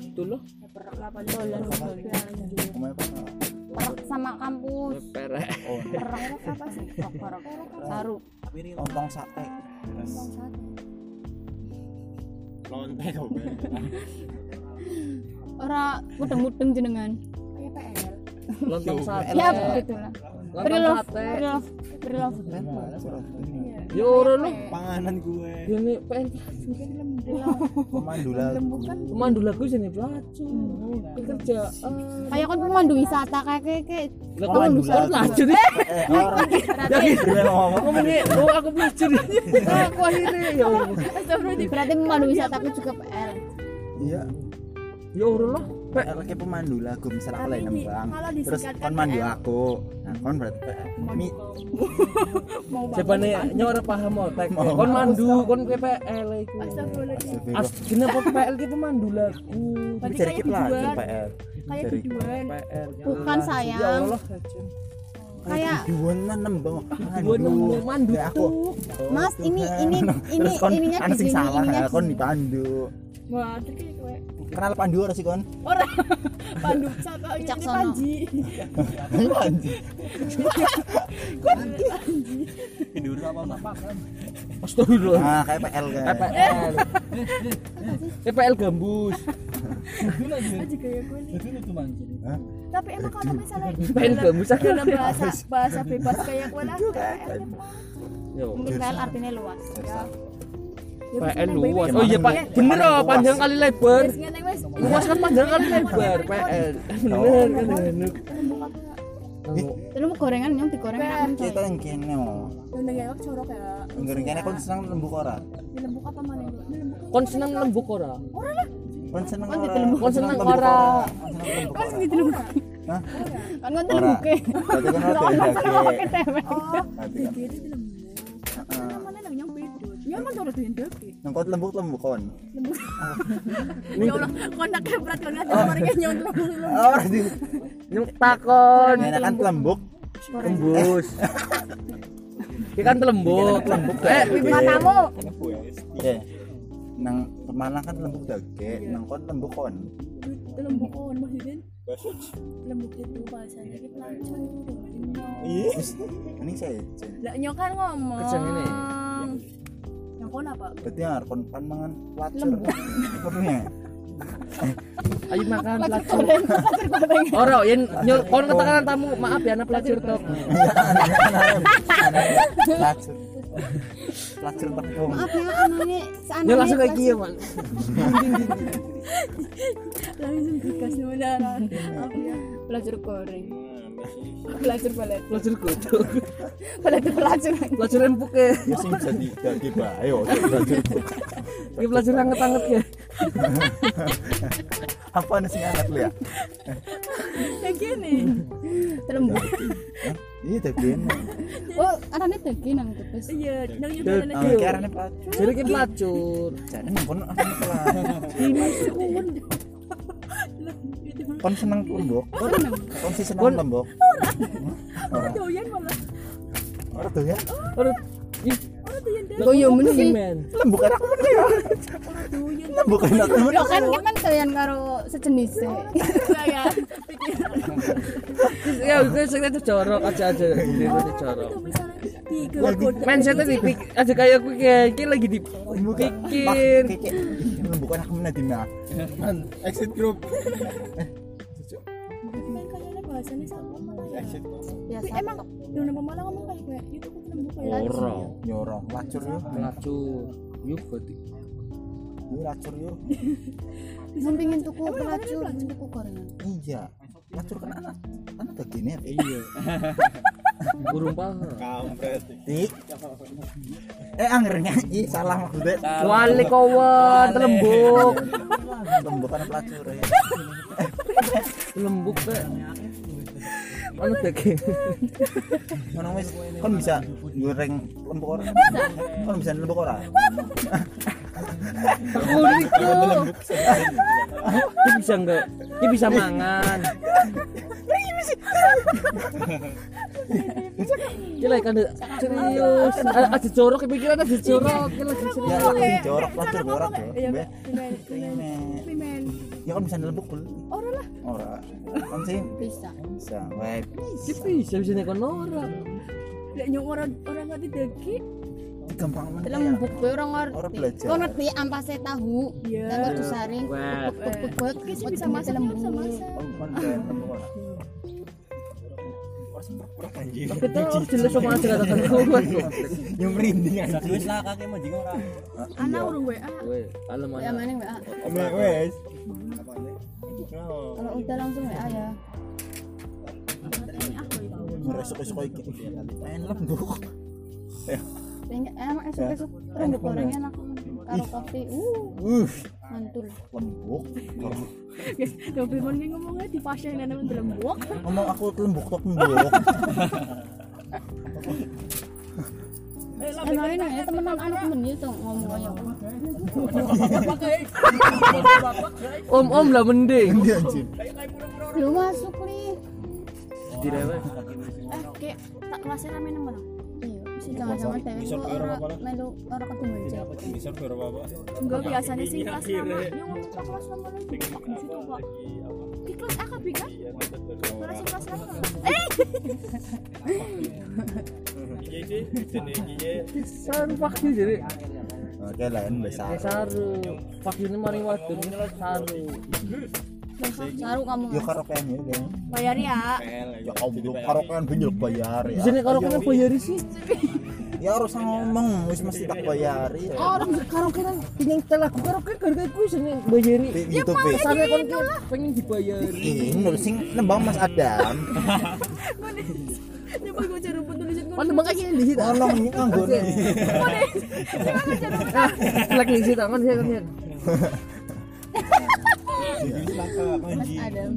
Waduh loh. Perak. Kemarin apa? Perak sama kampus Perek. Oh, perak apa sih perak saru lontong sate. lonte kok ora mudeng-mudeng jenengan Kayak PL. Lontong sate. ya begitulah Lontong Prilove sate. Prilove Prilove Ya ora loh. panganan gue Ini Pemandu lagu. pemandu lagu sini pelacu. Kerja. kayak kan pemandu wisata kayak kayak Pemandu pelacu. Eh, ngomong? Ngomongnya, oh aku pelacu nih. Aku akhirnya ya berarti pemandu wisata aku juga PL Iya. Ya PL kayak pemandu lagu misal aku lagi nembang terus kon mandu PL. aku nah kon berarti mi Siapa nih nyora paham otak. Mau. Kon mandu, kon PPL. As kenapa PL ki pemandu lagu? Kayak kita lagi biduan. PL Kayak. PL. Bukan, sayang. Ya Allah. kayak mah nembang nemu mandu Ya, aku tuh. Mas ini ini ini ininya kan di sing sini salah ininya ya di kon dipandu Wah, itu kayak. Kenal pandu ora sih kon? Orang pandu satu ini Wicaksono. Panji. pandu tidur apa makan Astagfirullah. nah kayak PL kan gambus. Panji kayak itu itu manjir Hah? Tapi emang kalau misalnya PPL gambus dalam bahasa bahasa bebas kayak gue lah PL mungkin PL artinya luas ya. PL luas. Oh iya Pak, bener oh panjang kali lebar. Luas kan panjang kali lebar PL. Bener kan. Terus mau gorengan yang digoreng coy. kita yang kene oh Yang nengok corok ya. Enggak kene kon seneng lembuk ora Di lembuk apa mana. Kon seneng lembuk ora? kon seneng Kon ora. Kon seneng ora? Kon seneng lembuk ora. Hah? kan kan Ora. terbuka Berarti kan dake. Oh, Berarti beda. Ya emang corok di lembuk. Nang kon. Lembuk. Ya Allah, kok nak berat kan ngasih orangnya nyontok. Oh, ora di. Nyuk takon. Enak kan lembuk. Tembus. Iki kan telembuk. Lembuk Eh, matamu Eh. Nang Pemalang kan lembuk dake, nang kon lembuk kon. Lembuk kon maksudnya. Lembuk itu bahasanya kita pelacur. Iya. Ini saya. Lah nyok kan ngomong. Kejang ini. Yang kon apa? Berarti harus kon pan mangan pelacur. Perlunya. ayo makan pelacur. Ora, yen nyul kon ketekanan tamu, maaf ya anak pelacur tok. Pelacur. Pelacur tepung. maaf ya anaknya seanaknya Nyul langsung kayak gini, Man. Langsung digas. Apa ya? belajar goreng belajar balet Pelacur godok. belajar belajar Pelacur empuk ya. Ya sing bisa didaki bae oh pelacur. Iki pelacur anget-anget ya. Apa nih sing anget lu ya? Kayak gini. terlembut Hah? Iya tapi oh anaknya daging nang terus Iya, nang yo arane pelacur. Jadi ki pelacur. Jadi nang kon arane pelacur. Kon seneng lembuk. Kon kon sih seneng Kon- lembuk. doyan malah. Ora ya. Ora ih, Ora doyan. Goyo menu sih. men. Lembuk enak men ya. Doyan. Lembuk enak men. Lo kan kan doyan karo sejenis e. Ya. Ya, sing itu jorok aja aja. Itu jorok. Mindsetnya dipik aja kayak aku kayak iki lagi dipikir. Lembuk men di mah. man exit group Kan kayaknya bahasanya sama malah ya. ngomong kayak gue, itu kok lembuk kayak Ora. Nyorong pelacur yo. Pelacur. Yuk berarti. Yo pelacur yo. sampingin tuku pelacur tuku gorengan Iya. Pelacur kan anak anak begini ya. Iya. Burung paha. kampret. Eh anggernya ih salah maksudnya. Wali kawan telembuk. Lembuk kan pelacur ya. Lembuk teh. Anu daging. Ngono wis kon bisa goreng lembuk ora? Kon bisa lembuk ora? Ini bisa enggak? Ini bisa mangan. Gila kan serius. A- Aja jorok kepikiran aja jorok. Gila Ya, serius. sing jorok pelacur jorok ya. Ya kan bisa ndelebuk kul. Ora lah. Ora. Kan sih bisa bisa. Weh. Si bisa bisa nek kono ora. Lek nyong orang orang ngerti degi. Gampang ya. lembuk gue orang Orang ngerti belajar. kau ngerti ampasnya tahu Iya. lalu disaring sih pek bisa masak, bisa masak. Oh, ora. Anjir. Kita harus jelas sama aja kata kawan. Yang merinding anjing. Wis lah kakek mau jing ora. Anak urung WA. Weh, alam ya anak. mana WA wes. kalau udah langsung WA ya Ngeresuk-resuk kayak gitu. Main lembuk. Pengen- emang esok esok rambut goreng enak karo kopi uh Uh, mantul lembuk. Guys, yo Pimen ki ngomongnya di pasien nang lembuk. Ngomong aku lembuk tok lembuk. emang enak ya temenan anak temen gitu ngomong kayak Om om lah mending. Ini anjing. belum masuk nih Direwes. Eh, kayak tak kelasnya rame iya sih sama-sama tapi kok ora melu ora ketemu aja Bisa berapa Pak? Enggak biasanya sih kelas nama. Yo ngomong ke kelas nama lagi. Pak di situ. Di kelas AKB kan? Kelas kelas nama. Eh, Iya sih, jenenge jadi. Oke ini bisa. Saru. Fakir ini mari wadon ini saru. Saru kamu Yo karaokean ya. deh. bayar ya. Ya kau belum karaokean benjol bayar ya. Kalau kena bayar sih. Ya harus ngomong, wis mesti tak bayar ya. Orang karaoke kan pengen lagu karaoke harga ku sing bayari. Ya. Sampai kon pengen dibayari. Ini sing nembang Mas Adam. Coba gue cari rumput tulisan gue. Mana makanya di situ. Tolong ini kanggone. Lek di situ kan saya kan. Mas Adam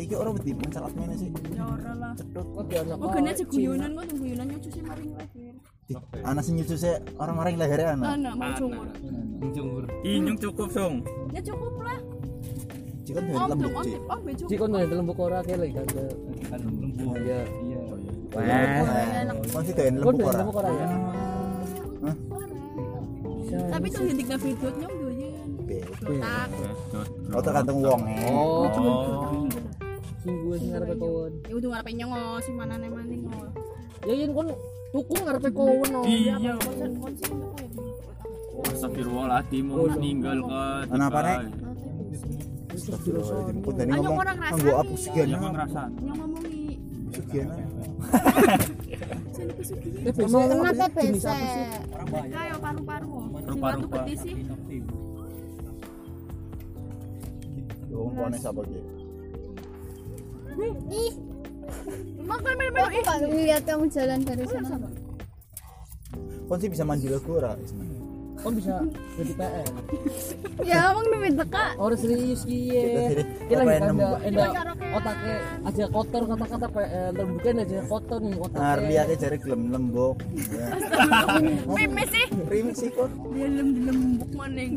Iki orang wedi mencalat mana sih? Ya ora lah. Kok di anak. Oh, gini aja guyonan kok tunggu guyonan nyucu sih maring lahir. Ih, Anak sing nyusu sih orang-orang yang lahirnya anak. Anak mau cumur. Inyung cukup dong. Ya cukup lah. Jika tuh Om lembut dong, om sih. om be Ci cukup. kon nang lembuk ora kayak lagi kan. Kan lembut. Iya. Iya. Wah. Kon sih ora? lembuk ora ya? Hah? Tapi tuh hidik na doyan. Bebe. Tak. Oh tergantung wong eh. Oh. Oh. Sing gue sing ngarepe. Ya udah ngarepe nyong oh, si mana nih maning oh. Ya yen kon tuku ngarepe kawan no. Iya. Ya? Astagfirullahaladzim, mau meninggal ke Kenapa, Nek? Astagfirullahaladzim. Kok tadi ngomong ngrasani. apa sekian? Yang ngomongi. Sekian. Sini kesugi. TBC. kena jenis TBC apa sih? Kayak paru-paru. oh. Sing Yo ngomongnya siapa ki? ih Makan main-main. aku gak ngeliat kamu jalan dari sana Kon sih bisa mandi lagu ora? Kon bisa jadi PN. ya emang duit teka Orang serius kiye. Yang nembuk? enda otaknya aja kotor kata-kata PN bukan aja kotor nih Nah, otaknya. lihatnya jari gelem lembok. Meme sih. Remix sih kon. Dia lem-lembuk maning.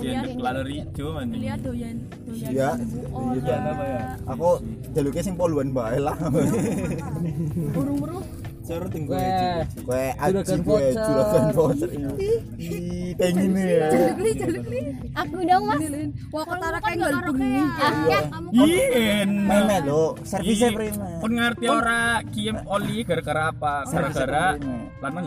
Dia kalori doyan. Doyan. Iya. Iya. apa ya? Aku jaluknya sing poluan bae lah. burung-burung. Tunggu Weh, Kowe aji voucher. juragan voucher. Pengen ya. aku dong mas wah kayak gak bengi ah ya Ien. Main melo, servisnya Ih, prima. Kon ngerti ora kiem oli gara-gara apa? Gara-gara lanang